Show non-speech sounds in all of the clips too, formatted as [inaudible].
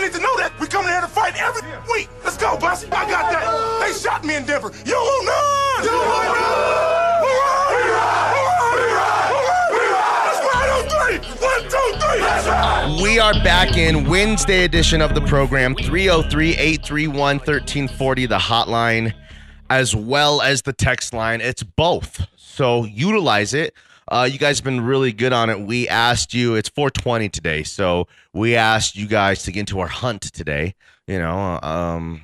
Y'all need to know that. We come here to fight every week. Let's go, Bussy. I got that. They shot me in Denver. You will not. You will not. We are back in Wednesday edition of the program 303 831 1340, the hotline, as well as the text line. It's both. So utilize it. Uh, you guys have been really good on it. We asked you, it's 420 today. So we asked you guys to get into our hunt today, you know, um,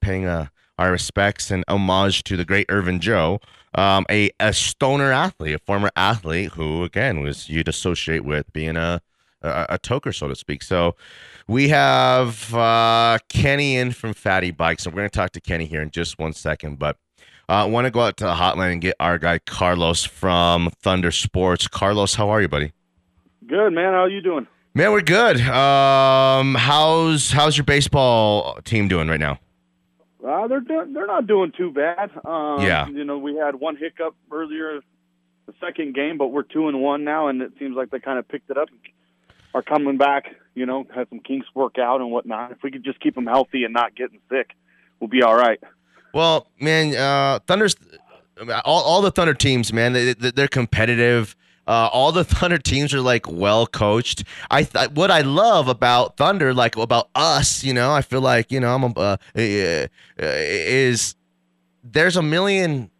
paying uh, our respects and homage to the great Irvin Joe, um, a, a stoner athlete, a former athlete who, again, was you'd associate with being a, a, a toker, so to speak. So we have uh, Kenny in from FATTE Bikes, and we're going to talk to Kenny here in just one second. But I uh, want to go out to the hotline and get our guy Carlos from Thunder Sports. Carlos, how are you, buddy? Good man. How are you doing? Man, we're good. Um, how's how's your baseball team doing right now? Uh, they're doing, they're not doing too bad. Um, Yeah. You know, we had one hiccup earlier, the second game, but we're two and one now, and it seems like they kind of picked it up, and are coming back. You know, had some kinks work out and whatnot. If we could just keep them healthy and not getting sick, we'll be all right. Well, man, uh, Thunder's all, all the Thunder teams, man, they, they- they're competitive. Uh, all the [laughs] Thunder teams are like well coached. I th- what I love about Thunder, like about us, you know, I feel like you know I'm a, uh, uh, is there's a million.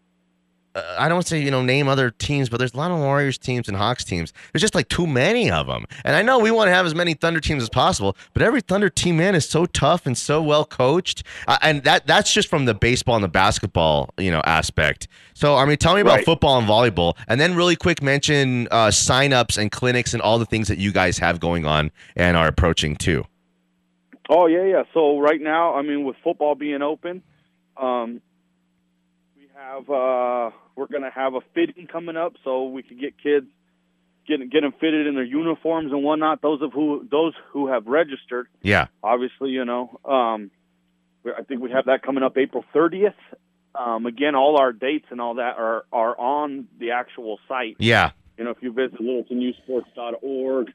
I don't want to say you know name other teams, but there's a lot of Warriors teams and Hawks teams. There's just like too many of them, and I know we want to have as many Thunder teams as possible. But every Thunder team, man, is so tough and so well coached, uh, and that that's just from the baseball and the basketball you know aspect. So I mean, tell me about Right. football and volleyball, and then really quick mention uh, signups and clinics and all the things that you guys have going on and are approaching too. Oh yeah, yeah. So right now, I mean, with football being open, um, have uh, we're going to have a fitting coming up, so we could get kids get get them fitted in their uniforms and whatnot. Those of who those who have registered, Yeah, obviously, you know, um, I think we have that coming up April 30th. Um, again, all our dates and all that are are on the actual site. yeah. You know, if you visit littletonUsports.org,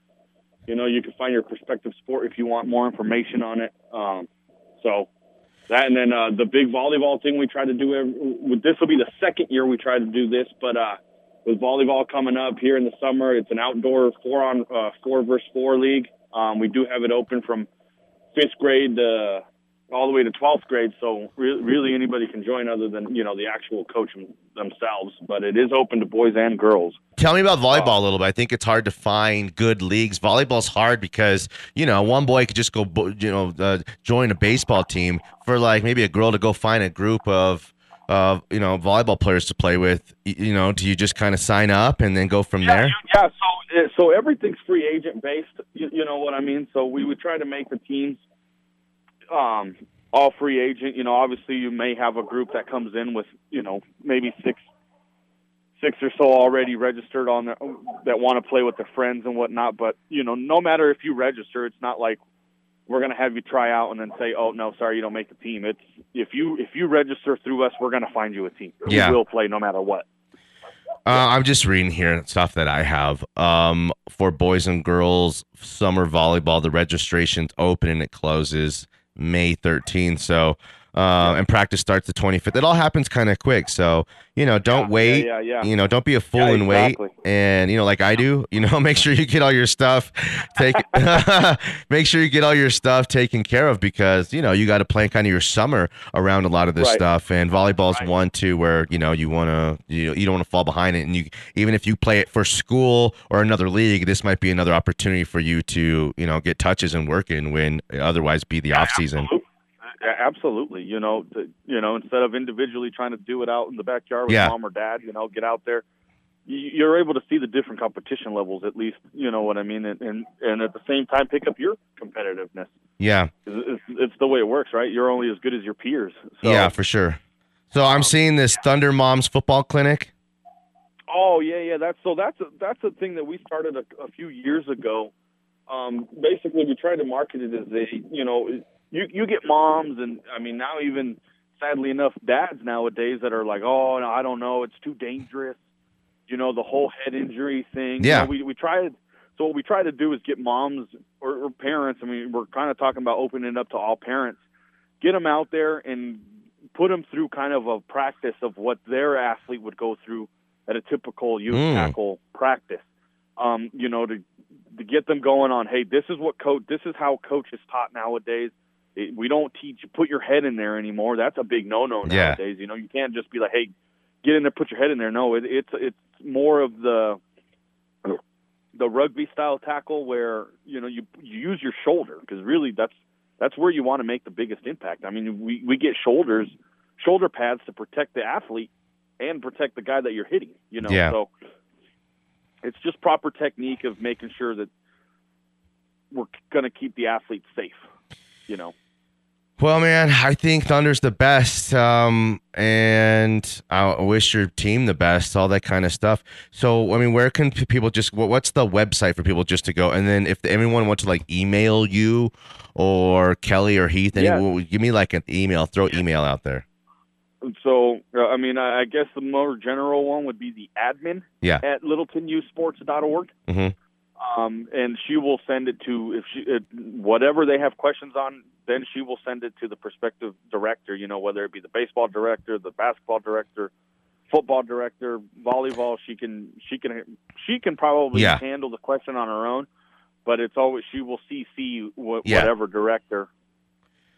you know, you can find your prospective sport if you want more information on it. Um, so that, and then uh, the big volleyball thing we try to do. Every, this will be the second year we try to do this, but uh, with volleyball coming up here in the summer, it's an outdoor four on uh, four versus four league. Um, we do have it open from fifth grade to all the way to 12th grade. So really, really anybody can join other than, you know, the actual coach themselves, but it is open to boys and girls. Tell me about volleyball a little bit. I think it's hard to find good leagues. Volleyball's hard because you know one boy could just go, you know, uh, join a baseball team. For like maybe a girl to go find a group of, of you know, volleyball players to play with. You know, do you just kind of sign up and then go from there? Yeah, so uh, so everything's free agent based. You, you know what I mean? So we would try to make the teams um, all free agent. You know, obviously you may have a group that comes in with you know maybe six six or so already registered on their, that want to play with their friends and whatnot. But you know, no matter if you register, it's not like we're going to have you try out and then say, "Oh no, sorry, you don't make the team." It's if you if you register through us, we're going to find you a team. Yeah. You will play no matter what. Uh, I'm just reading here stuff that I have. Um, for boys and girls summer volleyball, the registration's open and it closes May 13th. So, uh, and practice starts the 25th. It all happens kind of quick. So, you know, don't Yeah, wait. yeah, yeah. You know, don't be a fool and wait. And you know, like I do, you know, [laughs] make sure you get all your stuff [laughs] take. [laughs] make sure you get all your stuff taken care of because you know you got to plan kind of your summer around a lot of this Right. stuff. And volleyball's Right. one too where you know you want to you you don't want to fall behind it. And you even if you play it for school or another league, this might be another opportunity for you to you know get touches and work in when otherwise be the off season. Absolutely. Yeah, Absolutely. You know, the, you know, instead of individually trying to do it out in the backyard with Yeah. mom or dad, you know, get out there. You- You're able to see the different competition levels, at least. You know what I mean, and and, and at the same time, pick up your competitiveness. Yeah, It's, it's, it's the way it works, right? You're only as good as your peers. So, yeah, for sure. So I'm seeing this Thunder Moms football clinic. Oh yeah, yeah. That's so that's a, that's a thing that we started a, a few years ago. Um, basically, we tried to market it as a you know you you get moms and I mean now even sadly enough dads nowadays that are like oh no, I don't know it's too dangerous. You know the whole head injury thing. You Yeah. know, we we tried So what we try to do is get moms or, or parents. I mean, we're kind of talking about opening it up to all parents. Get them out there and put them through kind of a practice of what their athlete would go through at a typical youth Mm. tackle practice. Um, you know, to to get them going on, hey, this is what coach, this is how coach is taught nowadays. It, we don't teach put your head in there anymore. That's a big no no Yeah. nowadays. You know, you can't just be like, hey, get in there, put your head in there. No, it, it's it's more of the the rugby style tackle where you know you, you use your shoulder because really that's that's where you want to make the biggest impact. I mean, we we get shoulders shoulder pads to protect the athlete and protect the guy that you're hitting. You know, Yeah. so it's just proper technique of making sure that we're going to keep the athlete safe. You know. Well, man, I think Thunder's the best, um, and I wish your team the best, all that kind of stuff. So, I mean, where can people just? What's the website for people just to go? And then, if anyone wants to like email you or Kelly or Heath, Yeah. well, give me like an email. Throw email out there. So, uh, I mean, I I guess the more general one would be the admin Yeah. at littletonUsports.org. Mhm. Um, and she will send it to if she uh, whatever they have questions on. Then she will send it to the prospective director. You know, whether it be the baseball director, the basketball director, football director, volleyball. She can she can she can probably Yeah. handle the question on her own. But it's always she will CC wh- Yeah. whatever director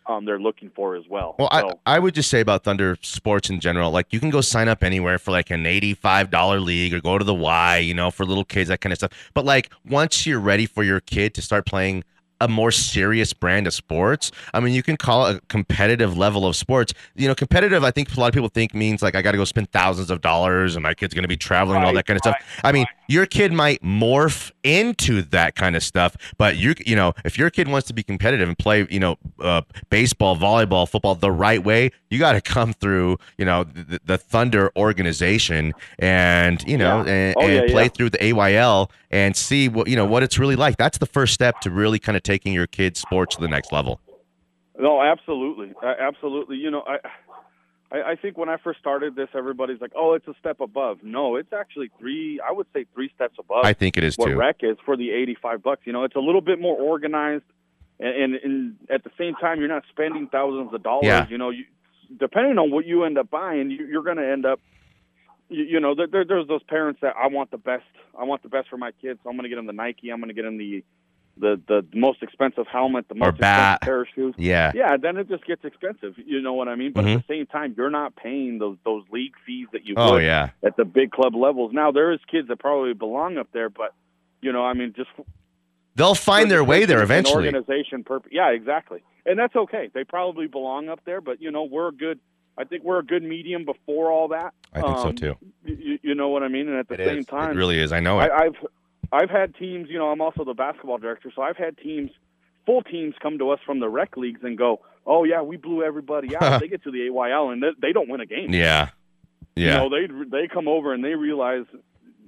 um, they're looking for as well. Well, so, I, I would just say about Thunder sports in general, like you can go sign up anywhere for like an eighty-five dollar league or go to the Y, you know, for little kids, that kind of stuff. But like once you're ready for your kid to start playing a more serious brand of sports, I mean, you can call it a competitive level of sports. You know, competitive. I think a lot of people think means like I got to go spend thousands of dollars and my kid's going to be traveling and all Right, that kind of stuff. I mean, your kid might morph into that kind of stuff, but you you know, if your kid wants to be competitive and play, you know, uh, baseball, volleyball, football the right way, you got to come through, you know, the, the Thunder organization and you know, Yeah. and, Oh, and yeah, play yeah. through the AYL and see what you know what it's really like. That's the first step to really kind of taking your kids' sports to the next level. No, absolutely, absolutely. You know, I, I, think when I first started this, everybody's like, "Oh, it's a step above." No, it's actually three. I would say three steps above I think it is what too. rec is for the eighty-five bucks. You know, it's a little bit more organized, and, and, and at the same time, you're not spending thousands of dollars. Yeah. You know, you, depending on what you end up buying, you, you're going to end up. You, you know, there, there's those parents that I want the best. I want the best for my kids. So I'm going to get them the Nike. I'm going to get them the, the the most expensive helmet, the most expensive shoes Yeah. yeah, then it just gets expensive. You know what I mean? But Mhm. at the same time, you're not paying those those league fees that you Oh would yeah. at the big club levels. Now there is kids that probably belong up there, but you know, I mean, just They'll find their way there eventually. Organization purpose. Yeah, exactly, and that's okay. They probably belong up there, but you know, we're a good. I think we're a good medium before all that. I think so Um, too. You, you know what I mean? And at the It same is. time, It really is. I know it. I, I've I've had teams. You know, I'm also the basketball director, so I've had teams, full teams, come to us from the rec leagues and go, "Oh yeah, we blew everybody out." [laughs] they get to the AYL and they, they don't win a game. yeah. Yeah. You know, they they come over and they realize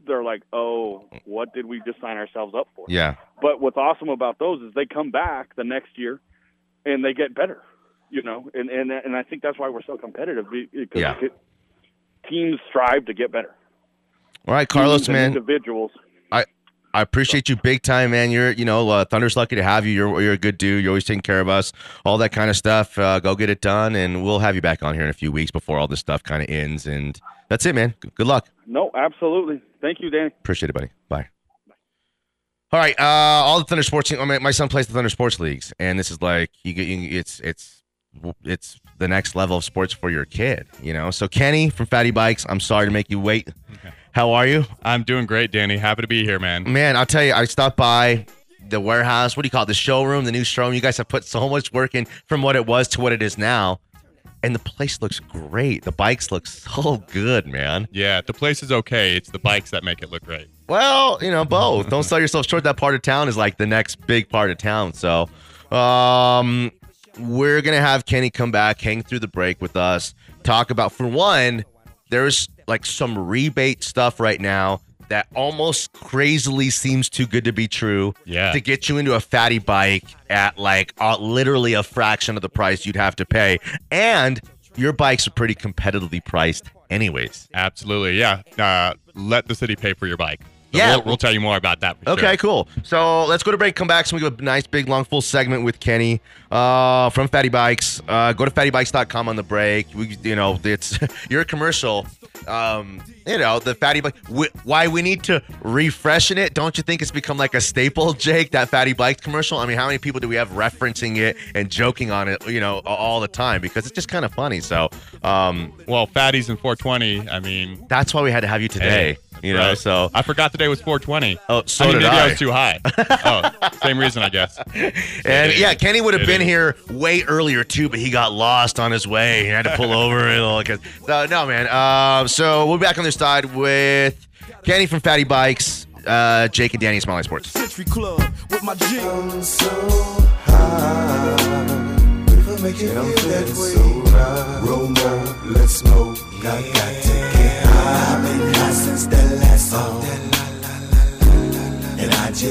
they're like, "Oh, what did we just sign ourselves up for?" yeah. But what's awesome about those is they come back the next year and they get better. You know, and and and I think that's why we're so competitive because Yeah. teams strive to get better. All right, Carlos, Teams man. individuals. I appreciate you big time, man. You're, you know, uh, Thunder's lucky to have you. You're, you're a good dude. You're always taking care of us, all that kind of stuff. Uh, go get it done, and we'll have you back on here in a few weeks before all this stuff kind of ends. And that's it, man. Good luck. No, absolutely. Thank you, Danny. Appreciate it, buddy. Bye. All right, uh, all the Thunder Sports. I mean, my son plays the Thunder Sports leagues, and this is like you get. You, it's it's it's the next level of sports for your kid. You know. So Kenny from FATTE Bikes. I'm sorry to make you wait. How are you? I'm doing great, Danny. Happy to be here, man. Man, I'll tell you, I stopped by the warehouse. What do you call it? The showroom, the new showroom. You guys have put so much work in from what it was to what it is now. And the place looks great. The bikes look [laughs] so good, man. Yeah, the place is okay. It's the bikes that make it look great. Well, you know, both. Don't sell yourself short. That part of town is like the next big part of town. So, um, we're gonna have Kenny come back, hang through the break with us, talk about for one, there's like some rebate stuff right now that almost crazily seems too good to be true. Yeah. To get you into a fatty bike at like uh, literally a fraction of the price you'd have to pay, and your bikes are pretty competitively priced, anyways. Absolutely. Yeah. Uh, let the city pay for your bike. So Yeah. we'll, we'll tell you more about that. Okay, sure. cool. So let's go to break. Come back. So we have a nice, big, long, full segment with Kenny uh, from FATTE Bikes. Uh, go to fattebikes.com on the break. We, you know, it's [laughs] your commercial. Um, you know, the FATTE Bike. wh- Why we need to refreshen it? Don't you think it's become like a staple, [laughs] Jake? That FATTE Bikes commercial. I mean, how many people do we have referencing it and joking on it? You know, all the time because it's just kind of funny. So um, Well, fatties and 420. I mean, that's why we had to have you today. hey, you know, right. so I forgot today was 420. oh, so I mean, did maybe I. I. was too high. [laughs] oh, same reason, I guess. [laughs] And yeah, Kenny would have been is. here way earlier too, but he got lost on his way. He had to pull over and all. Cause, so no, man. Um, so we'll be back on this side with Kenny from FATTE Bikes, uh, Jake and Danny at Mile High Sports. Century Club with my G. I'm so high. If I make you feel that way, roll more, let's smoke. I got to get high. Since the last song. Okay,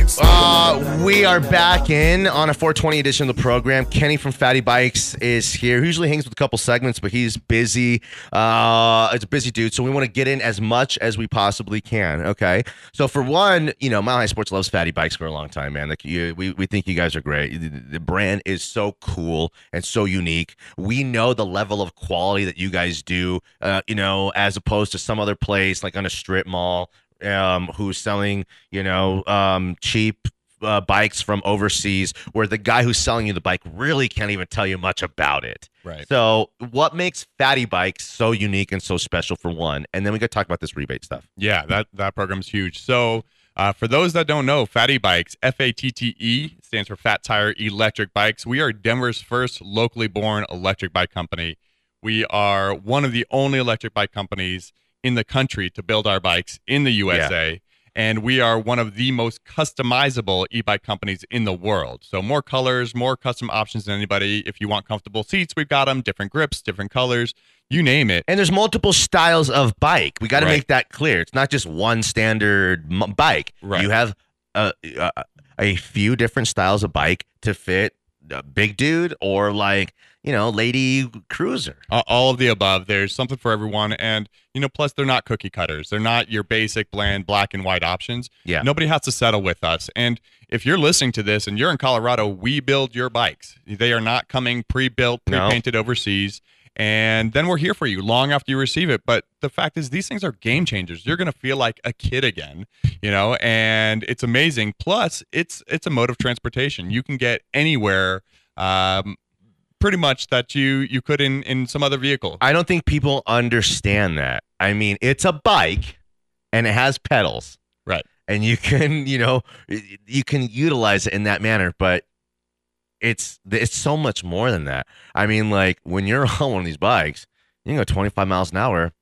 and smoking all uh, we are back in on a 420 edition of the program. Kenny from FATTE Bikes is here. He usually hangs with a couple segments, but he's busy. Uh, it's a busy dude, so we want to get in as much as we possibly can. Okay, so for one, you know, Mile High Sports loves FATTE Bikes for a long time, man. Like you, we we think you guys are great. The, the brand is so cool and so unique. We know the level of quality that you guys do. Uh, you know, as opposed to some other place like on a strip mall um, who's selling, you know, um, cheap uh, bikes from overseas, where the guy who's selling you the bike really can't even tell you much about it. Right. So, what makes FATTE Bikes so unique and so special for one? And then we could talk about this rebate stuff. Yeah, that that program's huge. So, uh, for those that don't know, FATTE Bikes, F A T T E, stands for Fat Tire Electric Bikes. We are Denver's first locally born electric bike company. We are one of the only electric bike companies in the country to build our bikes in the USA. And we are one of the most customizable e bike companies in the world. So, more colors, more custom options than anybody. If you want comfortable seats, we've got them, different grips, different colors, you name it. And there's multiple styles of bike. We got to Right. make that clear. It's not just one standard m- bike. Right. You have a, a, a few different styles of bike to fit a big dude or like, you know, lady cruiser. A- all of the above. There's something for everyone, and you know, plus they're not cookie cutters. They're not your basic bland black and white options. Yeah. Nobody has to settle with us. And if you're listening to this and you're in Colorado, we build your bikes. They are not coming pre-built, pre-painted overseas. And then we're here for you long after you receive it. But the fact is, these things are game changers. You're gonna feel like a kid again, you know, and it's amazing. Plus, it's it's a mode of transportation. You can get anywhere. Um, pretty much that you you could in in some other vehicle. I don't think people understand that. I mean, it's a bike and it has pedals. Right. And you can, you know, you can utilize it in that manner, but it's it's so much more than that. I mean, like when you're [laughs] on one of these bikes, you can go 25 miles an hour,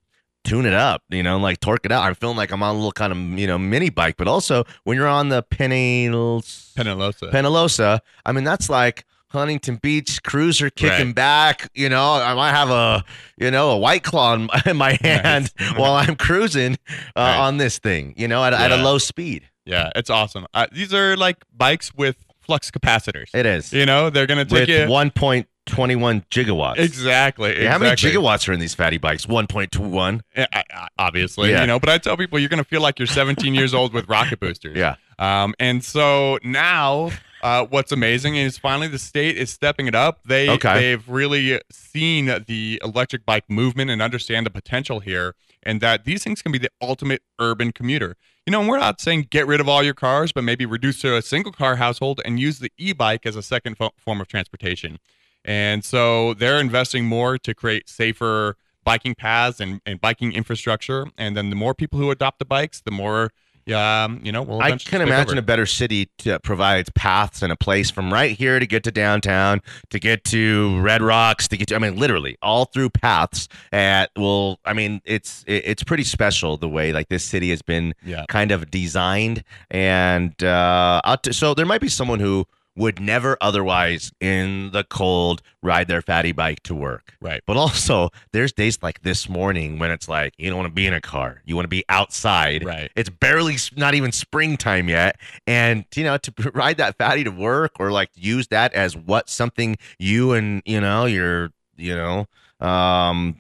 tune it up, you know, like torque it out. I'm feeling like I'm on a little kind of, you know, mini bike, but also when you're on the Penalosa, Penalosa. Penalosa, I mean, that's like Huntington Beach cruiser kicking Right. back. You know, I might have a, you know, a white claw in, [laughs] in my hand [laughs] while I'm cruising uh, Right. on this thing, you know, at, at a low speed. yeah, it's awesome. Uh, these are like bikes with flux capacitors. It is. you know, they're gonna With take you 1.21 gigawatts. exactly. Yeah, how many exactly. gigawatts are in these fatty bikes? 1.21. Yeah, I- I- obviously, Yeah. you know. But I tell people you're gonna feel like you're 17 years old with rocket boosters. Yeah. Um, and so now, uh, what's amazing is finally the state is stepping it up. They Okay. they've really seen the electric bike movement and understand the potential here, and that these things can be the ultimate urban commuter. You know, we're not saying get rid of all your cars, but maybe reduce to a single car household and use the e-bike as a second fo- form of transportation. And so they're investing more to create safer biking paths and, and biking infrastructure. And then the more people who adopt the bikes, the more, um, you know, we'll I can imagine over. a better city to provides paths and a place from right here to get to downtown, to get to Red Rocks, to get to I mean literally all through paths. At well, I mean it's it, it's pretty special the way like this city has been Yeah. kind of designed, and uh, I'll t- so there might be someone who would never otherwise in the cold ride their fatty bike to work. Right. But also, there's days like this morning when it's like you don't want to be in a car, you want to be outside. Right. It's barely not even springtime yet, and you know to [laughs] ride that fatty to work or like use that as what something you and you know your you know um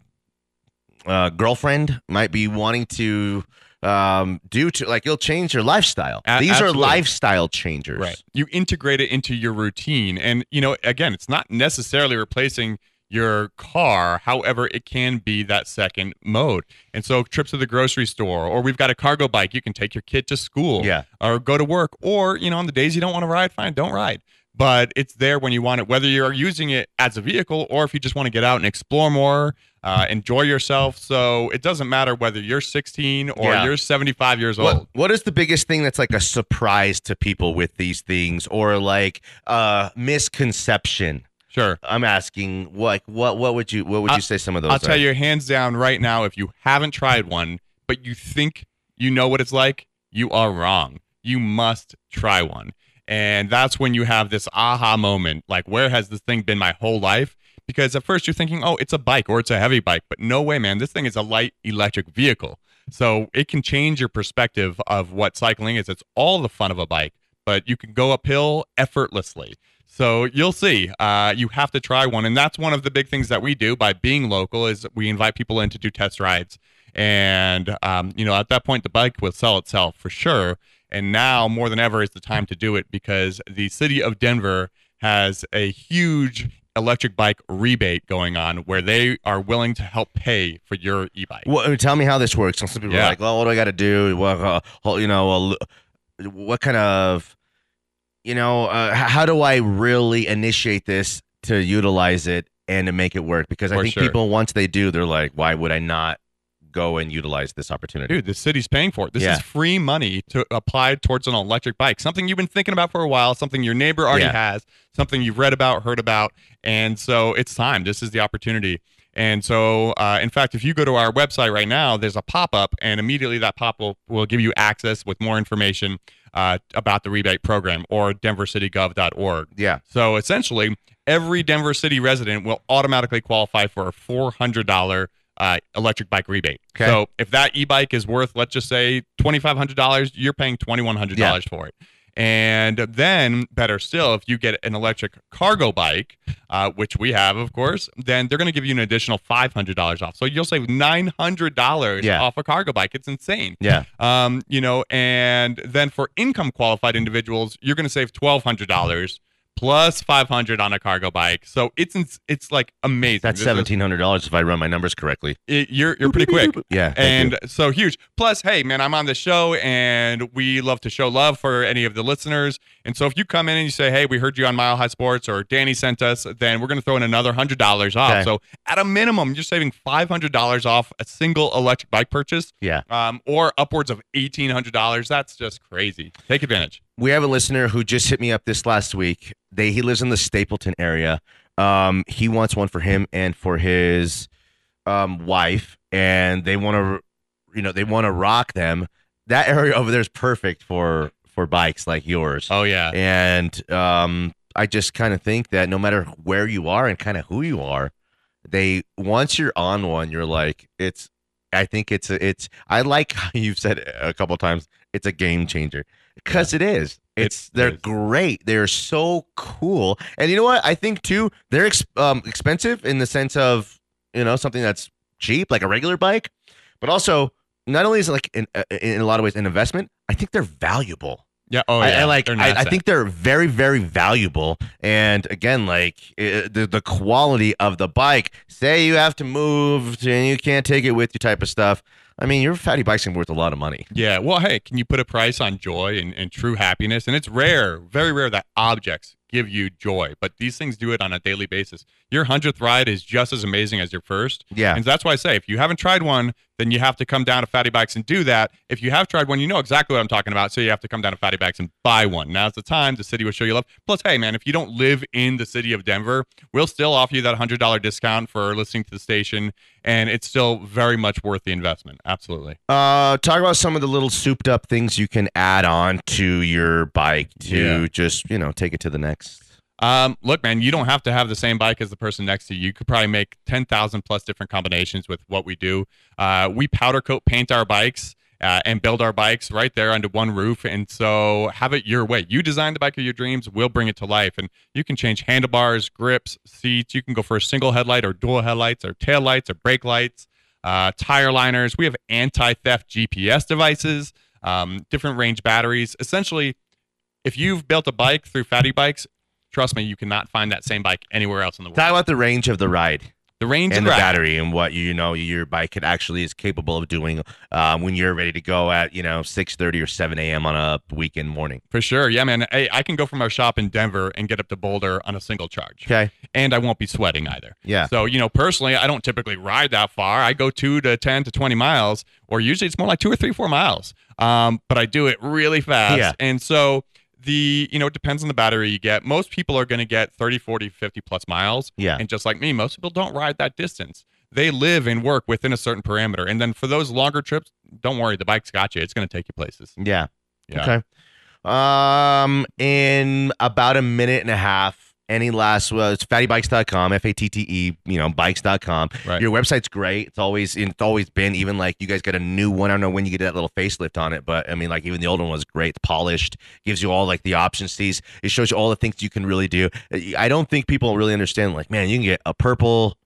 uh, girlfriend might be wanting to um, due to like you'll change your lifestyle. A- These absolutely. are lifestyle changers. Right. You integrate it into your routine. And, you know, again, it's not necessarily replacing your car. However, it can be that second mode. And so trips to the grocery store, or we've got a cargo bike. You can take your kid to school Yeah. or go to work. Or, you know, on the days you don't want to ride, fine, don't ride. But it's there when you want it, whether you're using it as a vehicle or if you just want to get out and explore more, uh, enjoy yourself. So it doesn't matter whether you're 16 or Yeah. you're 75 years What, old. what is the biggest thing that's like a surprise to people with these things or like uh misconception? Sure. I'm asking what what what would you what would you I- say some of those I'll tell you hands down right now if you haven't tried one, but you think you know what it's like, you are wrong. You must try one. And that's when you have this aha moment like, where has this thing been my whole life? Because at first you're thinking, oh, it's a bike or it's a heavy bike. But no way, man. This thing is a light electric vehicle. So it can change your perspective of what cycling is. It's all the fun of a bike, but you can go uphill effortlessly. So you'll see. Uh, you have to try one, and that's one of the big things that we do by being local. Is we invite people in to do test rides, and um, you know at that point the bike will sell itself for sure. And now more than ever is the time to do it because the city of Denver has a huge electric bike rebate going on where they are willing to help pay for your e-bike. Well, tell me how this works. Some people are like, "Oh, what do I got to do? What, uh, uh, you know, uh, what kind of, you know, uh, how do I really initiate this to utilize it and to make it work?" Because I For think sure. people once they do, they're like, "Why would I not go and utilize this opportunity?" Dude, the city's paying for it. This Yeah. is free money to apply towards an electric bike. Something you've been thinking about for a while, something your neighbor already Yeah. has, something you've read about, heard about. And so it's time. This is the opportunity. And so, uh, in fact, if you go to our website right now, there's a pop up, and immediately that pop will, will give you access with more information uh, about the rebate program or denvercitygov.org. Yeah. So essentially, every Denver City resident will automatically qualify for a $400 uh, electric bike rebate. Okay. So if that e-bike is worth, let's just say $2,500, you're paying $2,100 Yeah. for it. And then, better still, if you get an electric cargo bike, uh, which we have, of course, then they're going to give you an additional $500 off. So you'll save $900 Yeah. off a cargo bike. It's insane. Yeah. Um, you know, and then for income qualified individuals, you're going to save twelve hundred dollars plus five hundred on a cargo bike. So it's it's like amazing. That's This seventeen hundred dollars if I run my numbers correctly. it- you're you're pretty quick. [laughs] Yeah. thank you. And so huge. Plus, hey, man, I'm on the show and we love to show love for any of the listeners. And so if you come in and you say, hey, we heard you on Mile High Sports or Danny sent us, then we're going to throw in another $100 off. Okay. So at a minimum, you're saving $500 off a single electric bike purchase yeah. um, or upwards of $1,800. That's just crazy. Take advantage. We have a listener who just hit me up this last week. They he lives in the Stapleton area. Um, he wants one for him and for his um wife, and they want to, you know, they want to rock them. That area over there is perfect for for bikes like yours. Oh, yeah. And um, I just kind of think that no matter where you are and kind of who you are, they once you're on one, you're like it's. I think it's a, it's. I like how [laughs] you've said a couple times. It's a game changer because it is. It's It they're great. They're so cool, and you know what? I think too they're ex- um, expensive in the sense of you know something that's cheap like a regular bike, but also not only is it like in, uh, in a lot of ways an investment. I think they're valuable. Yeah. Oh, I, yeah. I like. I, I think they're very, very valuable. And again, like i the the quality of the bike. Say you have to move and you can't take it with you, type of stuff. I mean, your fatty bike's worth a lot of money. Yeah. Well, hey, can you put a price on joy and, and true happiness? And it's rare, very rare that objects give you joy, but these things do it on a daily basis. Your 100th ride is just as amazing as your first. Yeah. And that's why I say if you haven't tried one, then you have to come down to FATTE Bikes and do that. If you have tried one, you know exactly what I'm talking about. So you have to come down to FATTE Bikes and buy one. Now's the time. The city will show you love. Plus, hey, man, if you don't live in the city of Denver, we'll still offer you that $100 discount for listening to the station. And it's still very much worth the investment. Absolutely. Uh, talk about some of the little souped up things you can add on to your bike to Yeah. just you know take it to the next. Um, look, man, you don't have to have the same bike as the person next to you. You could probably make 10,000 plus different combinations with what we do. Uh, we powder coat paint our bikes uh, and build our bikes right there under one roof. And so have it your way. You design the bike of your dreams, we'll bring it to life. And you can change handlebars, grips, seats. You can go for a single headlight or dual headlights or tail lights or brake lights. uh, tire liners. We have anti-theft GPS devices, um, different range batteries. Essentially, if you've built a bike through FATTE Bikes, trust me, you cannot find that same bike anywhere else in the world. Talk about the range of the ride The range and and the ride. battery and what you know your bike could actually is capable of doing um, when you're ready to go at you know 6:30 or 7 a.m. on a weekend morning. For sure. Yeah, man. I, I can go from our shop in Denver and get up to Boulder on a single charge. Okay. And I won't be sweating either. Yeah. So, you know, personally, I don't typically ride that far. I go two to 10 to 20 miles, or usually it's more like two or three, four miles. Um, but I do it really fast. Yeah. And so the, you know, it depends on the battery you get. Most people are going to get 30, 40, 50 plus miles. Yeah. And just like me, most people don't ride that distance. They live and work within a certain parameter. And then for those longer trips, don't worry, the bike's got you. It's going to take you places. Yeah. Yeah. Okay. Um, in about a minute and a half. Any last? Well, it's fattebikes.com, F A T T E, you know, bikes.com. Right. Your website's great. It's always it's always been. Even like you guys got a new one. I don't know when you get that little facelift on it, but I mean, like even the old one was great. It's polished, gives you all like the options. Sees it shows you all the things you can really do. I don't think people really understand. Like, man, you can get a purple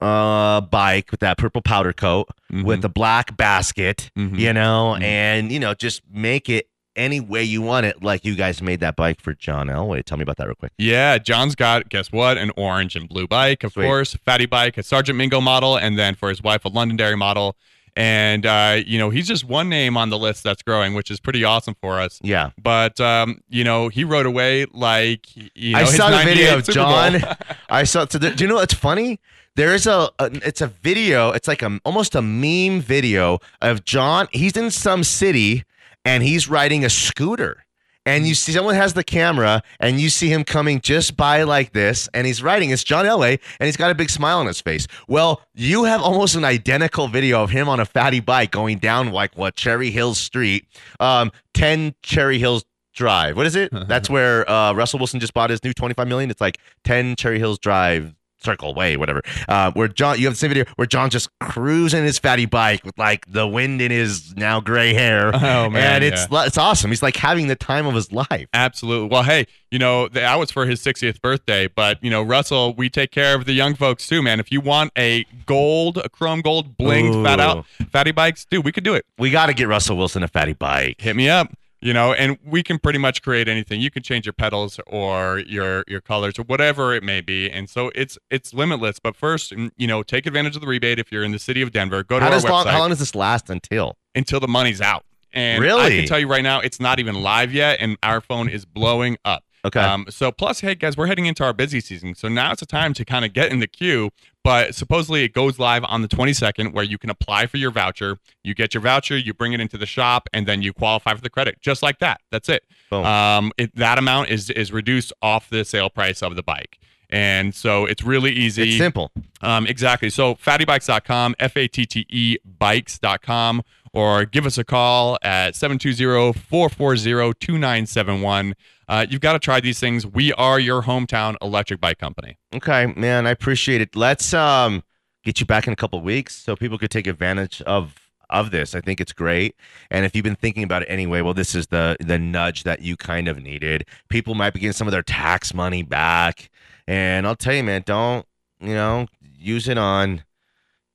uh bike with that purple powder coat Mhm. with the black basket Mhm. you know Mhm. and you know just make it any way you want it like you guys made that bike for john elway tell me about that real quick Yeah, John's got guess what? An orange and blue bike, of Sweet. course. Fatty bike, a Sergeant Mingo model, and then for his wife a Londonderry model. And uh, you know, he's just one name on the list that's growing, which is pretty awesome for us. yeah But um, you know, he rode away like you know, i his saw the video of john [laughs] [laughs] i saw so there, do you know what's funny there's a, a it's a video it's like a almost a meme video of john he's in some city and he's riding a scooter. And you see someone has the camera and you see him coming just by like this and he's riding. It's john elway and he's got a big smile on his face. Well you have almost an identical video of him on a fatty bike going down like what cherry hills street um 10 cherry hills drive. What is it? [laughs] That's where uh russell wilson just bought his new 25 million. It's like 10 cherry hills drive circle way whatever. Uh where john you have the same video where john's just cruising his fatty bike with like the wind in his now gray hair. [laughs] Oh, man, and it's it's awesome. He's like having the time of his life. Absolutely. Well, hey, you know, that was for his 60th birthday, but you know, Russell, we take care of the young folks too, man. If you want a gold, a chrome gold blinged fat out fatty bikes, dude, we could do it. we got to get russell wilson a fatty bike. Hit me up you know and we can pretty much create anything. You can change your pedals or your your colors or whatever it may be. And so it's it's limitless. But first mm, you know take advantage of the rebate if you're in the city of denver. Go to how our does long, how long does this last until? Until the money's out. And really? i can tell you right now it's not even live yet and our phone is blowing up okay um, so plus, hey guys, we're heading into our busy season, so now it's the time to kind of get in the queue. But supposedly it goes live on the 22nd, where you can apply for your voucher. You get your voucher, you bring it into the shop, and then you qualify for the credit, just like that. That's it. Boom. Um, it that amount is is reduced off the sale price of the bike. And so it's really easy. it's simple Um, exactly. So fattebikes.com, F A T T E bikes.com, or give us a call at 720 440 2971. Uh, You've got to try these things. We are your hometown electric bike company. Okay, man, I appreciate it. Let's um get you back in a couple of weeks so people could take advantage of of this. I think it's great. And if you've been thinking about it anyway, well, this is the the nudge that you kind of needed. People might be getting some of their tax money back. And I'll tell you, man, don't, you know, use it on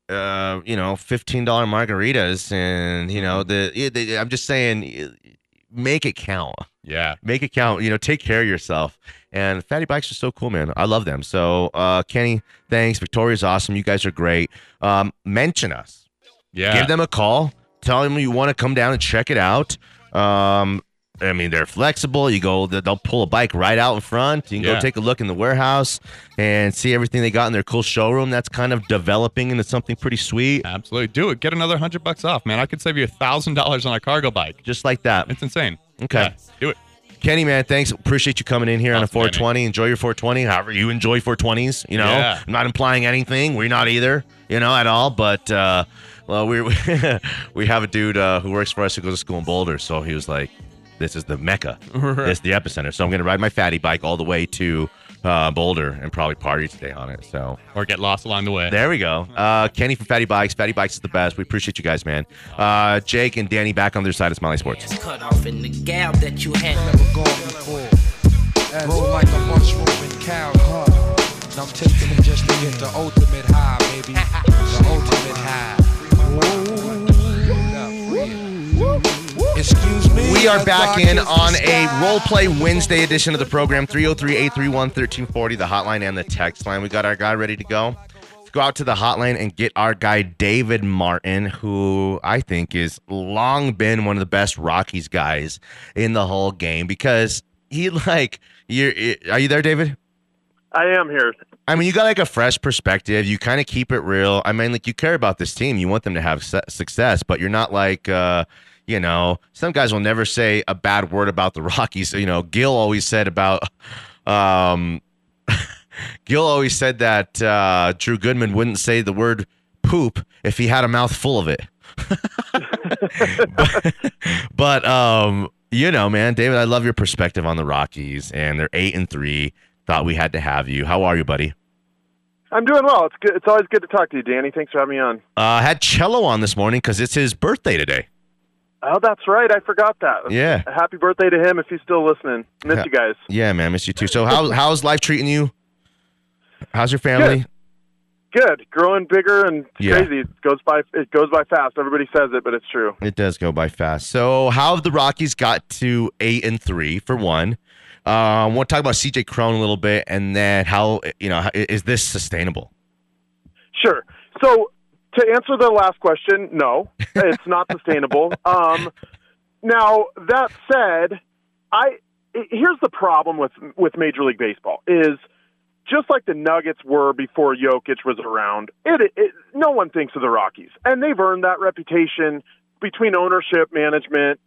uh, you know, fifteen dollar margaritas and you know, the, the I'm just saying make it count Yeah. make it count. You know, take care of yourself. And FATTE Bikes are so cool, man. I love them. So, uh, Kenny, thanks. Victoria's awesome. You guys are great. Um, mention us. Yeah. Give them a call. Tell them you want to come down and check it out. Um, I mean, they're flexible. You go, they'll pull a bike right out in front. You can Yeah. go take a look in the warehouse and see everything they got in their cool showroom. That's kind of developing into something pretty sweet, Absolutely. Do it. Get another hundred bucks off, man. I could save you a thousand dollars on a cargo bike. just like that. It's insane. Okay. Yeah, do it. Kenny, man, thanks. Appreciate you coming in here on a Awesome, Kenny. 420. Enjoy your 420. However, you enjoy 420s. You know, Yeah. I'm not implying anything. We're not either, you know, at all. But, uh, well, we [laughs] we have a dude uh, who works for us who goes to school in Boulder. So he was like, this is the mecca. This is the epicenter. So I'm going to ride my fatty bike all the way to uh, Boulder and probably party today on it. So Or get lost along the way. there we go. Uh, Kenny from FATTE Bikes. FATTE Bikes is the best. We appreciate you guys, man. Uh, Jake and Danny back on their side of Mile High Sports. cut off in the gal that you had. never gone before. Roll like a mushroom in cow And I'm taking just to get the ultimate high, baby. [laughs] The ultimate high. Excuse me. We are back in on a sky. role play Wednesday edition of the program 303 831 1340, the hotline and the text line. We got our guy ready to go. Let's go out to the hotline and get our guy David Martin, who I think is long been one of the best Rockies guys in the whole game because he like you're are you there, David? I am here. I mean, you got like a fresh perspective. You kind of keep it real. I mean, like you care about this team. You want them to have success, but you're not like, uh, you know, some guys will never say a bad word about the [laughs] Rockies. You know, Gil always said about, um, [laughs] Gil always said that uh, Drew Goodman wouldn't say the word poop if he had a mouth full of it. [laughs] but, but um, you know, man, David, I love your perspective on the Rockies, and they're eight and three. Thought we had to have you. How are you, buddy? I'm doing well. It's good. It's always good to talk to you, Danny. Thanks for having me on. Uh, had Cello on this morning because it's his birthday today. Oh, that's right. I forgot that. Yeah. Happy birthday to him if he's still listening. Miss Yeah. you guys. Yeah, man, miss you too. So how how's life treating you? How's your family? Good. Growing bigger and Yeah. crazy. It goes by. It goes by fast. Everybody says it, but it's true. It does go by fast. So how have the Rockies got to eight and three for one? Um, we'll talk about CJ Cron a little bit, and then how you know is this sustainable? Sure. So to answer the last question, no, it's not [laughs] sustainable. Um, now that said, I here's the problem with with Major League Baseball is just like the Nuggets were before Jokic was around. It, it no one thinks of the Rockies, and they've earned that reputation between ownership, management,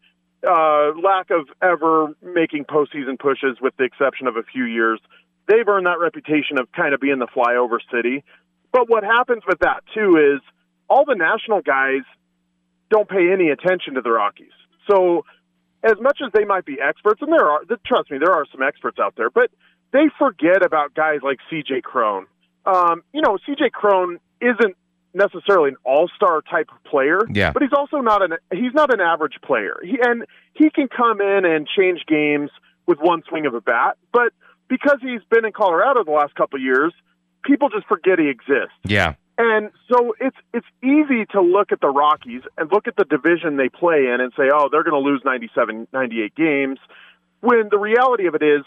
uh, lack of ever making postseason pushes, with the exception of a few years. They've earned that reputation of kind of being the flyover city. But what happens with that too is all the national guys don't pay any attention to the Rockies. So as much as they might be experts, and there are, trust me, there are some experts out there, but they forget about guys like C.J. Cron. Um, you know, C.J. Cron isn't necessarily an all-star type player, Yeah. but he's also not an he's not an average player. He and he can come in and change games with one swing of a bat, but because he's been in Colorado the last couple of years, people just forget he exists. Yeah, And so it's it's easy to look at the Rockies and look at the division they play in and say, "Oh, they're going to lose 97 98 games." When the reality of it is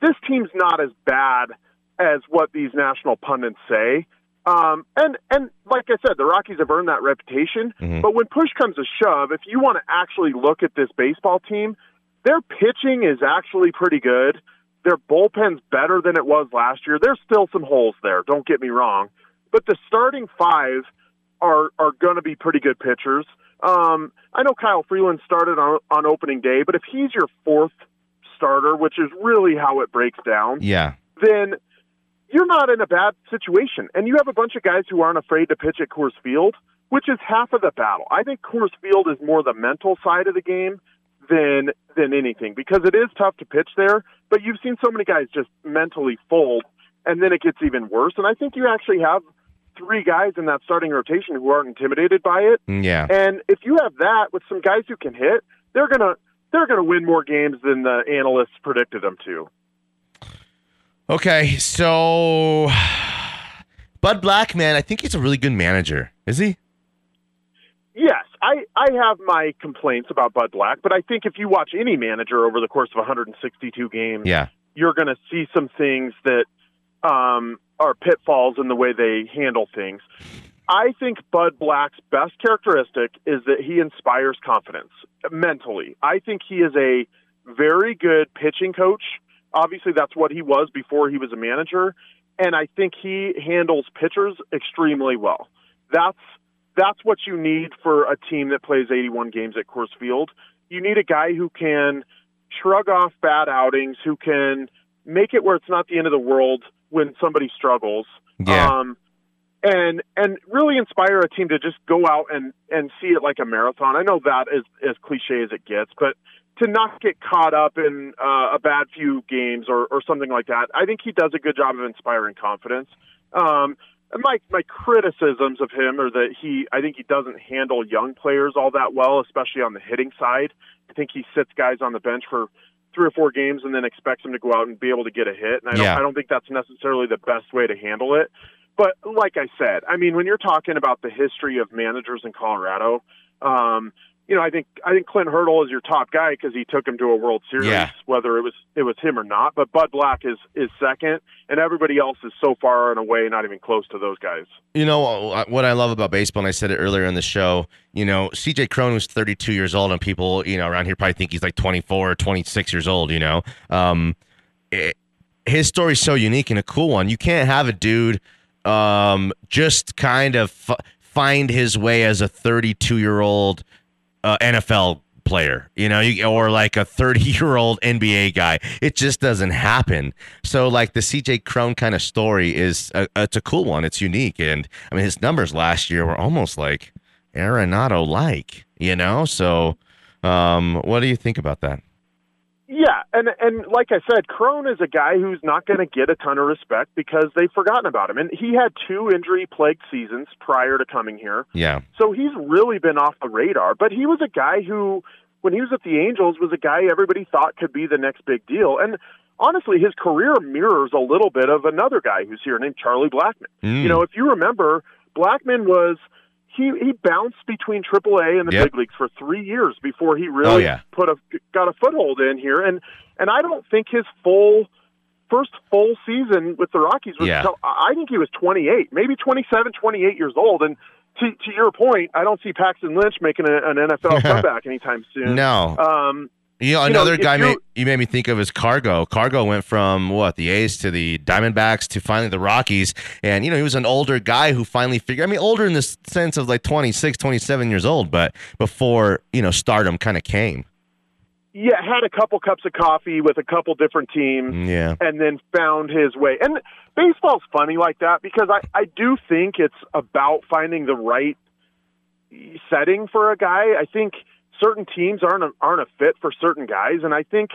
this team's not as bad as what these national pundits say. Um, and and like I said, the Rockies have earned that reputation. Mhm. But when push comes to shove, if you want to actually look at this baseball team, their pitching is actually pretty good. Their bullpen's better than it was last year. There's still some holes there. Don't get me wrong, but the starting five are are going to be pretty good pitchers. Um, I know Kyle Freeland started on on opening day, but if he's your fourth starter, which is really how it breaks down, yeah, then you're not in a bad situation. And you have a bunch of guys who aren't afraid to pitch at Coors Field, which is half of the battle. I think Coors Field is more the mental side of the game than than anything because it is tough to pitch there, but you've seen so many guys just mentally fold and then it gets even worse. And I think you actually have three guys in that starting rotation who aren't intimidated by it. Mm, yeah. And if you have that with some guys who can hit, they're gonna they're gonna win more games than the analysts predicted them to. Okay, so [sighs] Bud Black, man, I think he's a really good manager. Is he? Yes, I, I have my complaints about Bud Black, but I think if you watch any manager over the course of 162 games, Yeah, you're going to see some things that um, are pitfalls in the way they handle things. I think Bud Black's best characteristic is that he inspires confidence mentally. I think he is a very good pitching coach. Obviously, that's what he was before he was a manager, and I think he handles pitchers extremely well. That's that's what you need for a team that plays 81 games at Coors Field. You need a guy who can shrug off bad outings, who can make it where it's not the end of the world when somebody struggles. Yeah. Um, and and really inspire a team to just go out and and see it like a marathon. I know that is as cliche as it gets, but to not get caught up in uh, a bad few games or or something like that. I think he does a good job of inspiring confidence. Um, my my criticisms of him are that he I think he doesn't handle young players all that well, especially on the hitting side. I think he sits guys on the bench for three or four games and then expects them to go out and be able to get a hit. And I don't Yeah. I don't think that's necessarily the best way to handle it. but like I said, I mean, when you're talking about the history of managers in Colorado, um, you know, I think I think Clint Hurdle is your top guy because he took him to a World Series, Yeah. whether it was it was him or not. But Bud Black is is second, and everybody else is so far and away, not even close to those guys. You know uh, what I love about baseball, and I said it earlier in the show. You know, CJ Cron was 32 years old, and people, you know, around here probably think he's like 24 or 26 years old. You know, um, it, his story's so unique and a cool one. You can't have a dude um, just kind of f- find his way as a 32 year old uh, NFL player, you know, you, or like a 30 year old NBA guy. It just doesn't happen. So, like the CJ Cron kind of story is a, it's a cool one. It's unique, and I mean his numbers last year were almost like Arenado like, you know. So, um, what do you think about that? Yeah, and and like I said, Cron is a guy who's not going to get a ton of respect because they've forgotten about him, and he had two injury-plagued seasons prior to coming here. Yeah, So he's really been off the radar. But he was a guy who, when he was at the Angels, was a guy everybody thought could be the next big deal. And honestly, his career mirrors a little bit of another guy who's here named Charlie Blackmon. Mm. You know, if you remember, Blackmon was he he bounced between AAA and the Yep. big leagues for three years before he really Oh, yeah. put a got a foothold in here. And and I don't think his full first full season with the Rockies was Yeah. until I think he was 28, maybe 27, 28 years old. And to to your point, I don't see Paxton Lynch making a, an NFL [laughs] comeback anytime soon. no, Um, You know, You know, another if guy made, you made me think of is Cargo. Cargo went from what the A's to the Diamondbacks to finally the Rockies, and you know he was an older guy who finally figured. I mean, older in the sense of like 26, 27 years old, but before you know stardom kind of came. yeah, had a couple cups of coffee with a couple different teams. Mm, yeah, and then found his way. And baseball's funny like that because I, I do think it's about finding the right setting for a guy. I think certain teams aren't a, aren't a fit for certain guys, and I think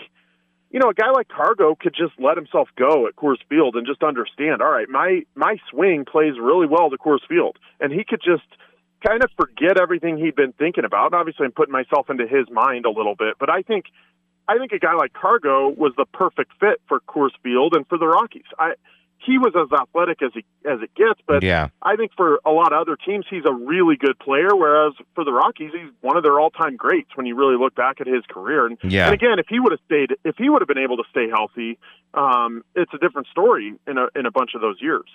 you know a guy like Cargo could just let himself go at Coors Field and just understand. All right, my my swing plays really well to Coors Field, and he could just kind of forget everything he'd been thinking about. And obviously, I'm putting myself into his mind a little bit, but I think I think a guy like Cargo was the perfect fit for Coors Field and for the Rockies. I he was as athletic as he as it gets, but yeah. I think for a lot of other teams he's a really good player. Whereas for the Rockies, he's one of their all time greats when you really look back at his career. And, Yeah. and again, if he would have stayed, if he would have been able to stay healthy, um, it's a different story in a in a bunch of those years.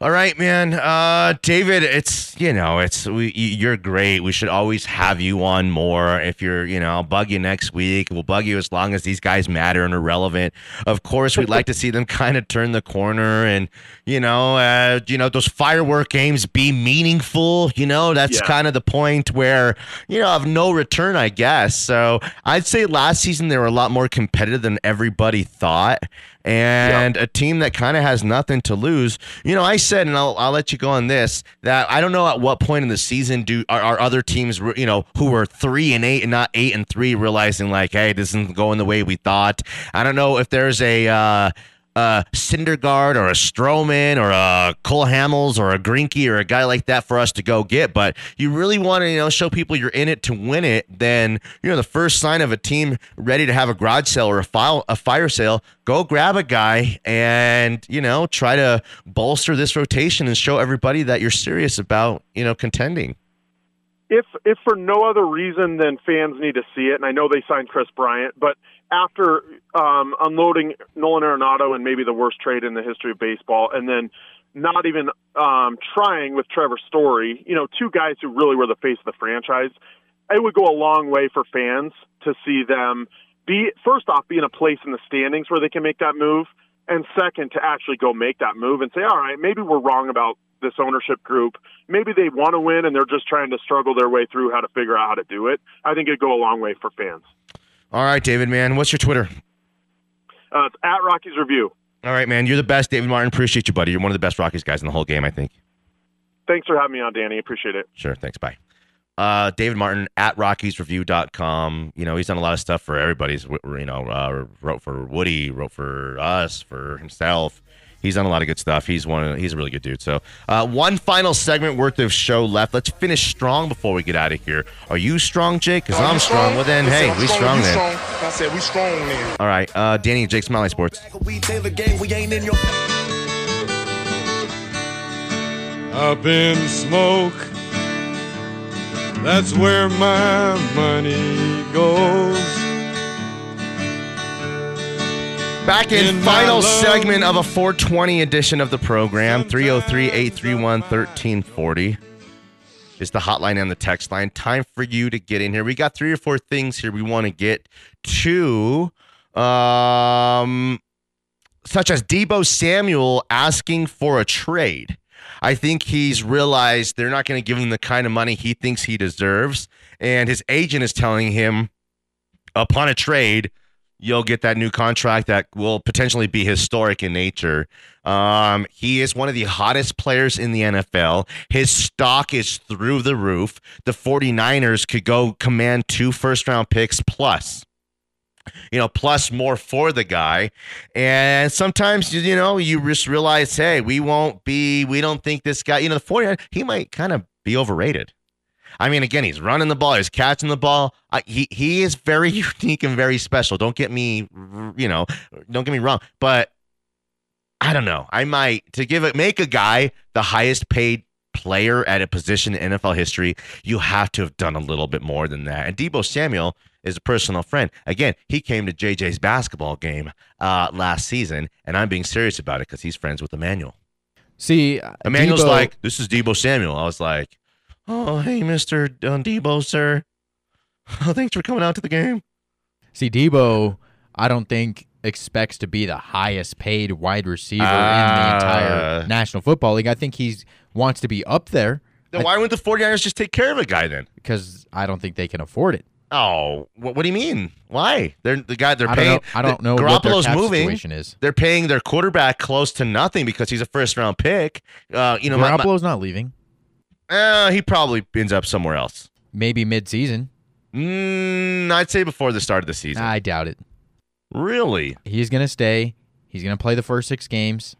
All right, man. Uh, David, it's you know, it's we, you're great. We should always have you on more. If you're, you know, I'll bug you next week. We'll bug you as long as these guys matter and are relevant. Of course, we'd like to see them [laughs] kind of turn the corner and you know, uh, you know, those firework games be meaningful. You know, that's Yeah. kind of the point where you know of no return, I guess. So I'd say last season they were a lot more competitive than everybody thought and a team that kind of has nothing to lose. You know, I said, and I'll, I'll let you go on this, that I don't know at what point in the season do are other teams, you know, who were three and eight and not eight and three, realizing like, hey, this isn't going the way we thought. I don't know if there's a. Uh, a Syndergaard or a Stroman or a Cole Hamels or a Greinke or a guy like that for us to go get. But you really want to, you know, show people you're in it to win it. Then, you know, the first sign of a team ready to have a garage sale or a file, a fire sale, go grab a guy and, you know, try to bolster this rotation and show everybody that you're serious about, you know, contending. if if for no other reason than fans need to see it, and I know they signed Kris Bryant, but after um, unloading Nolan Arenado and maybe the worst trade in the history of baseball, and then not even um, trying with Trevor Story, you know, two guys who really were the face of the franchise, it would go a long way for fans to see them be first off be in a place in the standings where they can make that move, and second to actually go make that move and say, all right, maybe we're wrong about this ownership group. Maybe they want to win and they're just trying to struggle their way through how to figure out how to do it. I think it'd go a long way for fans. All right, David, man. What's your Twitter? Uh, it's at Rockies Review. All right, man. You're the best, David Martin. Appreciate you, buddy. You're one of the best Rockies guys in the whole game, I think. Thanks for having me on, Danny. Appreciate it. Sure. Thanks. Bye. Uh, David Martin at RockiesReview.com. You know, he's done a lot of stuff for everybody's, you know, uh, wrote for Woody, wrote for us, for himself. He's done a lot of good stuff. He's one. Of, he's a really good dude. So, uh, one final segment worth of show left. Let's finish strong before we get out of here. Are you strong, Jake? Because I'm you strong. Well, then, hey, said I'm we strong you then. I said we strong then. All right, uh, Danny and Jake Smiley Sports. We Taylor gang, we ain't in your. up in smoke. That's where my money goes. Back in, In final segment of a 420 edition of the program, 303 831 1340 is the hotline and the text line. Time for you to get in here. We got three or four things here we want to get to, um, such as Deebo Samuel asking for a trade. I think he's realized they're not going to give him the kind of money he thinks he deserves. And his agent is telling him upon a trade, you'll get that new contract that will potentially be historic in nature. Um, he is one of the hottest players in the NFL. His stock is through the roof. The 49ers could go command two first round picks plus. You know, plus more for the guy. And sometimes, you- know, you just realize, hey, we won't be, we don't think this guy, you know, the 49ers, he might kind of be overrated. I mean, again, he's running the ball, he's catching the ball. Uh, he he is very [laughs] unique and very special. Don't get me, you know, don't get me wrong. But I don't know. I might to give it make a guy the highest paid player at a position in NFL history. You have to have done a little bit more than that. And Deebo Samuel is a personal friend. Again, he came to JJ's basketball game uh, last season, and I'm being serious about it because he's friends with Emmanuel. See, Emmanuel's Deebo- like, "This is Deebo Samuel." I was like, "Oh, hey, Mister uh, Deebo, sir. Oh, [laughs] thanks for coming out to the game." See, Deebo, I don't think expects to be the highest paid wide receiver in the Ah. entire National Football League. I think he wants to be up there Then why wouldn't the 49ers just take care of a guy then? because I don't think they can afford it. Oh, what, what do you mean? Why? They're the guy they're I don't paying. know- I don't know Garoppolo's moving. situation is. They're paying their quarterback close to nothing because he's a first round pick. Uh, you know, my- my- Garoppolo's not leaving. Uh, he probably ends up somewhere else. Maybe mid-season. Mm, I'd say before the start of the season. I doubt it. really? He's going to stay. He's going to play the first six games,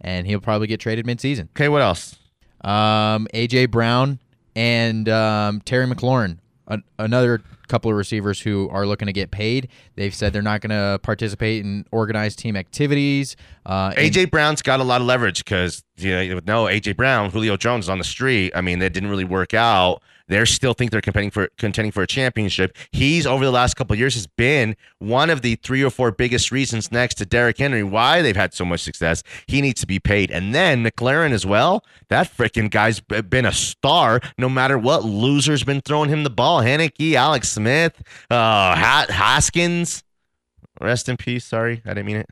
and he'll probably get traded mid-season. Okay, what else? Um, AJ Brown and um, Terry McLaurin, an- another couple of receivers who are looking to get paid. They've said they're not going to participate in organized team activities. Uh, and- AJ Brown's got a lot of leverage because you know, no AJ Brown, Julio Jones is on the street. I mean, that didn't really work out. They still think they're competing for contending for a championship. He's over the last couple of years has been one of the three or four biggest reasons next to Derrick Henry why they've had so much success. He needs to be paid, and then McLaurin as well. That freaking guy's been a star. No matter what loser's been throwing him the ball, Heinicke, Alex Smith, uh, Haskins. Rest in peace. Sorry, I didn't mean it.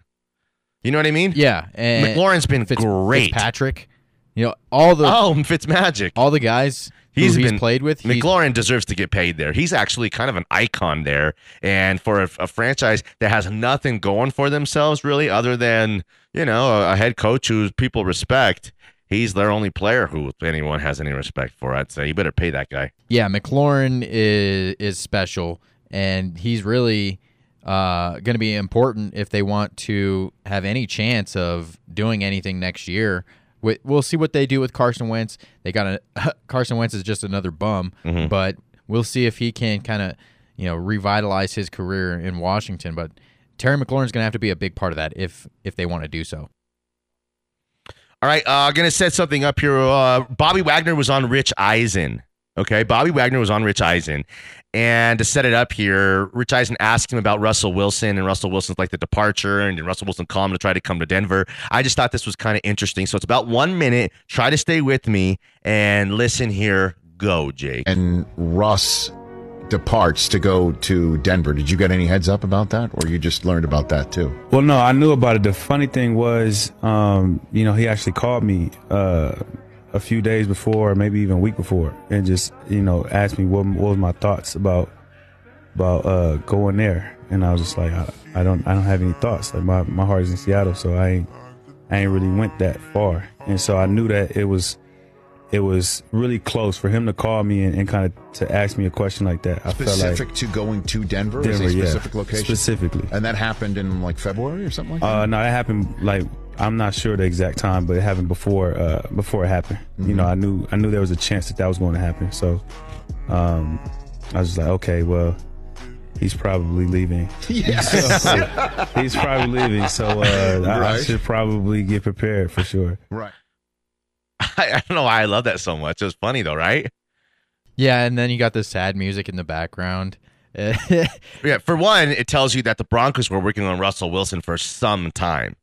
You know what I mean? yeah, and McLaurin's been Fitz- great. Patrick, you know all the Oh, Fitzmagic. all the guys He's he's been- played with. McLaurin deserves to get paid there. He's actually kind of an icon there. And for a, a franchise that has nothing going for themselves, really, other than, you know, a, a head coach who people respect, he's their only player who anyone has any respect for. I'd say you better pay that guy. yeah, McLaurin is is special, and he's really uh, going to be important if they want to have any chance of doing anything next year. We- We'll see what they do with Carson Wentz. They got a [laughs] Carson Wentz is just another bum, Mm-hmm. but we'll see if he can kind of you know revitalize his career in Washington. But Terry McLaurin's going to have to be a big part of that if if they want to do so. All right, I'm uh, going to set something up here. Uh, Bobby Wagner was on Rich Eisen. Okay, Bobby Wagner was on Rich Eisen. And to set it up here, Rich Eisen asked him about Russell Wilson, and Russell Wilson's like the departure, and Russell Wilson call him to try to come to Denver? I just thought this was kind of interesting. So it's about one minute. Try to stay with me and listen here. Go, Jake. and Russ departs to go to Denver. Did you get any heads up about that, or you just learned about that too? Well, no, I knew about it. The funny thing was, um, you know, he actually called me uh, a few days before, or maybe even a week before, and just you know asked me what, what was my thoughts about about uh, going there, and I was just like, I, I don't, I don't have any thoughts. Like my my heart is in Seattle, so I ain't, I ain't really went that far, and so I knew that it was. It was really close for him to call me and, and kind of to ask me a question like that. I felt Specific like to going to Denver, Denver, a yeah, specific location, specifically. and that happened in like February or something like that. Uh, no, that happened like I'm not sure the exact time, but it happened before uh, before it happened. You know, I knew I knew there was a chance that that was going to happen. So, um, I was just like, okay, well, he's probably leaving. [laughs] yeah. So, he's probably leaving, so uh, I, I should probably get prepared for sure. right. [laughs] I, I don't know why I love that so much. It was funny though, right? Yeah, and then you got the sad music in the background. [laughs] Yeah, for one, it tells you that the Broncos were working on Russell Wilson for some time.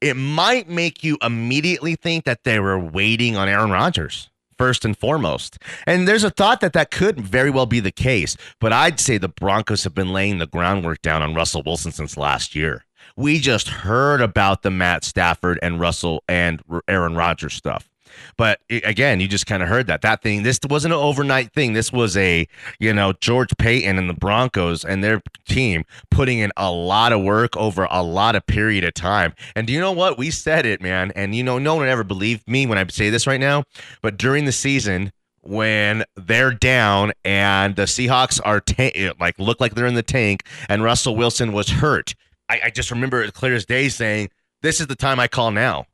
It might make you immediately think that they were waiting on Aaron Rodgers first and foremost. And there's a thought that that could very well be the case, but I'd say the Broncos have been laying the groundwork down on Russell Wilson since last year. We just heard about the Matt Stafford and Russell and Aaron Rodgers stuff. But i- again, you just kind of heard that that thing. This wasn't an overnight thing. This was a you know George Paton and the Broncos and their team putting in a lot of work over a lot of period of time. And do you know what? We said it, man. And you know, no one ever believed me when I say this right now. But during the season, when they're down and the Seahawks are ta- like look like they're in the tank, and Russell Wilson was hurt, I, I just remember it clear as day saying, "This is the time I call now."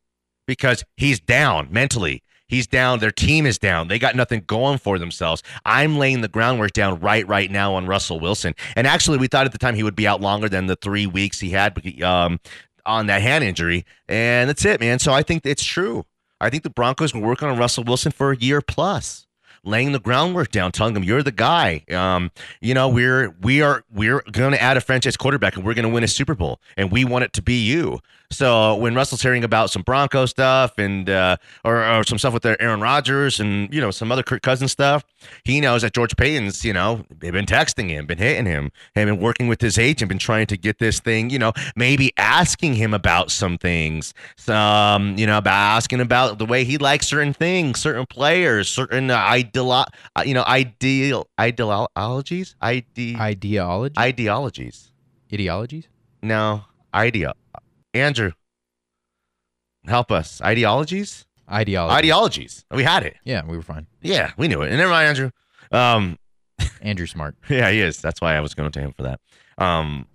Because he's down mentally. He's down. Their team is down. They got nothing going for themselves. I'm laying the groundwork down right right now on Russell Wilson. And actually, we thought at the time he would be out longer than the three weeks he had um, on that hand injury. And that's it, man. So I think it's true. I think the Broncos were working on Russell Wilson for a year plus laying the groundwork down, telling him you're the guy. Um, you know, we're we are we're going to add a franchise quarterback and we're going to win a Super Bowl, and we want it to be you. So when Russell's hearing about some Bronco stuff and uh, or, or some stuff with their Aaron Rodgers and you know some other Kirk Cousins stuff, he knows that George Paton's you know they've been texting him, been hitting him, and been working with his agent, been trying to get this thing, you know, maybe asking him about some things, some you know about asking about the way he likes certain things, certain players, certain uh, ideal, uh, you know, ideal ideologies, ide ideology, ideologies, ideologies. No, idea. Andrew, help us. Ideologies? Ideology. Ideologies. We had it. Yeah, we were fine. Yeah, we knew it. And never mind, Andrew. Um, Andrew Smart. [laughs] yeah, he is. That's why I was going to him for that. Um,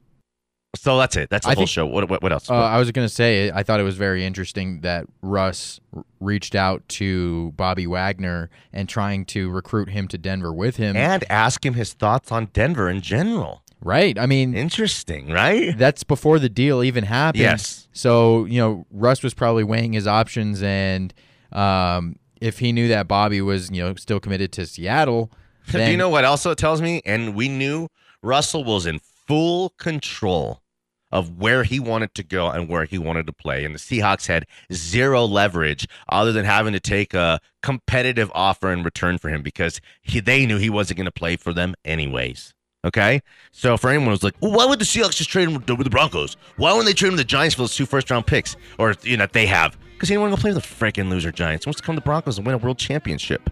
so that's it. That's the I whole think- show. What, what, what else? Uh, I was going to say, I thought it was very interesting that Russ reached out to Bobby Wagner and trying to recruit him to Denver with him. and ask him his thoughts on Denver in general. Right. I mean, Interesting, right? that's before the deal even happened. Yes. So, you know, Russ was probably weighing his options. And um, if he knew that Bobby was, you know, still committed to Seattle, [laughs] Do you know what else it tells me? And we knew Russell was in full control of where he wanted to go and where he wanted to play. And the Seahawks had zero leverage other than having to take a competitive offer in return for him because he, they knew he wasn't going to play for them anyways. Okay, so for anyone who's like, well, why would the Seahawks just trade him with the Broncos? Why wouldn't they trade him to the Giants for those two first round picks, or you know they have? Because he didn't want to go play with the freaking loser Giants. He wants to come to the Broncos and win a world championship.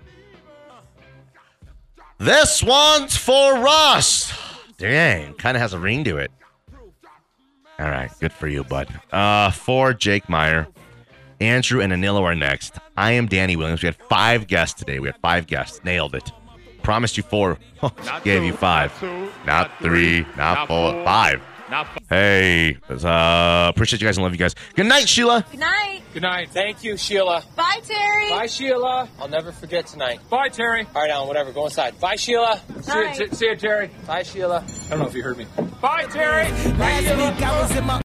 This one's for Russ. Dang, kind of has a ring to it. All right, good for you, bud. Uh, for Jake Meyer, Andrew and Anilo are next. I am Danny Williams. We had five guests today. We had five guests. Nailed it. Promised you four. [laughs] Gave you five. Not three. Not four. Five. Hey, uh, appreciate you guys and love you guys. Good night, Sheila. Good night. Good night. Thank you, Sheila. Bye, Terry. Bye, Sheila. I'll never forget tonight. Bye, Terry. All right, Alan, whatever. Go inside. Bye, Sheila. See you, see, see you, Terry. Bye, Sheila. I don't know if you heard me. Bye, Terry. Bye, Sheila.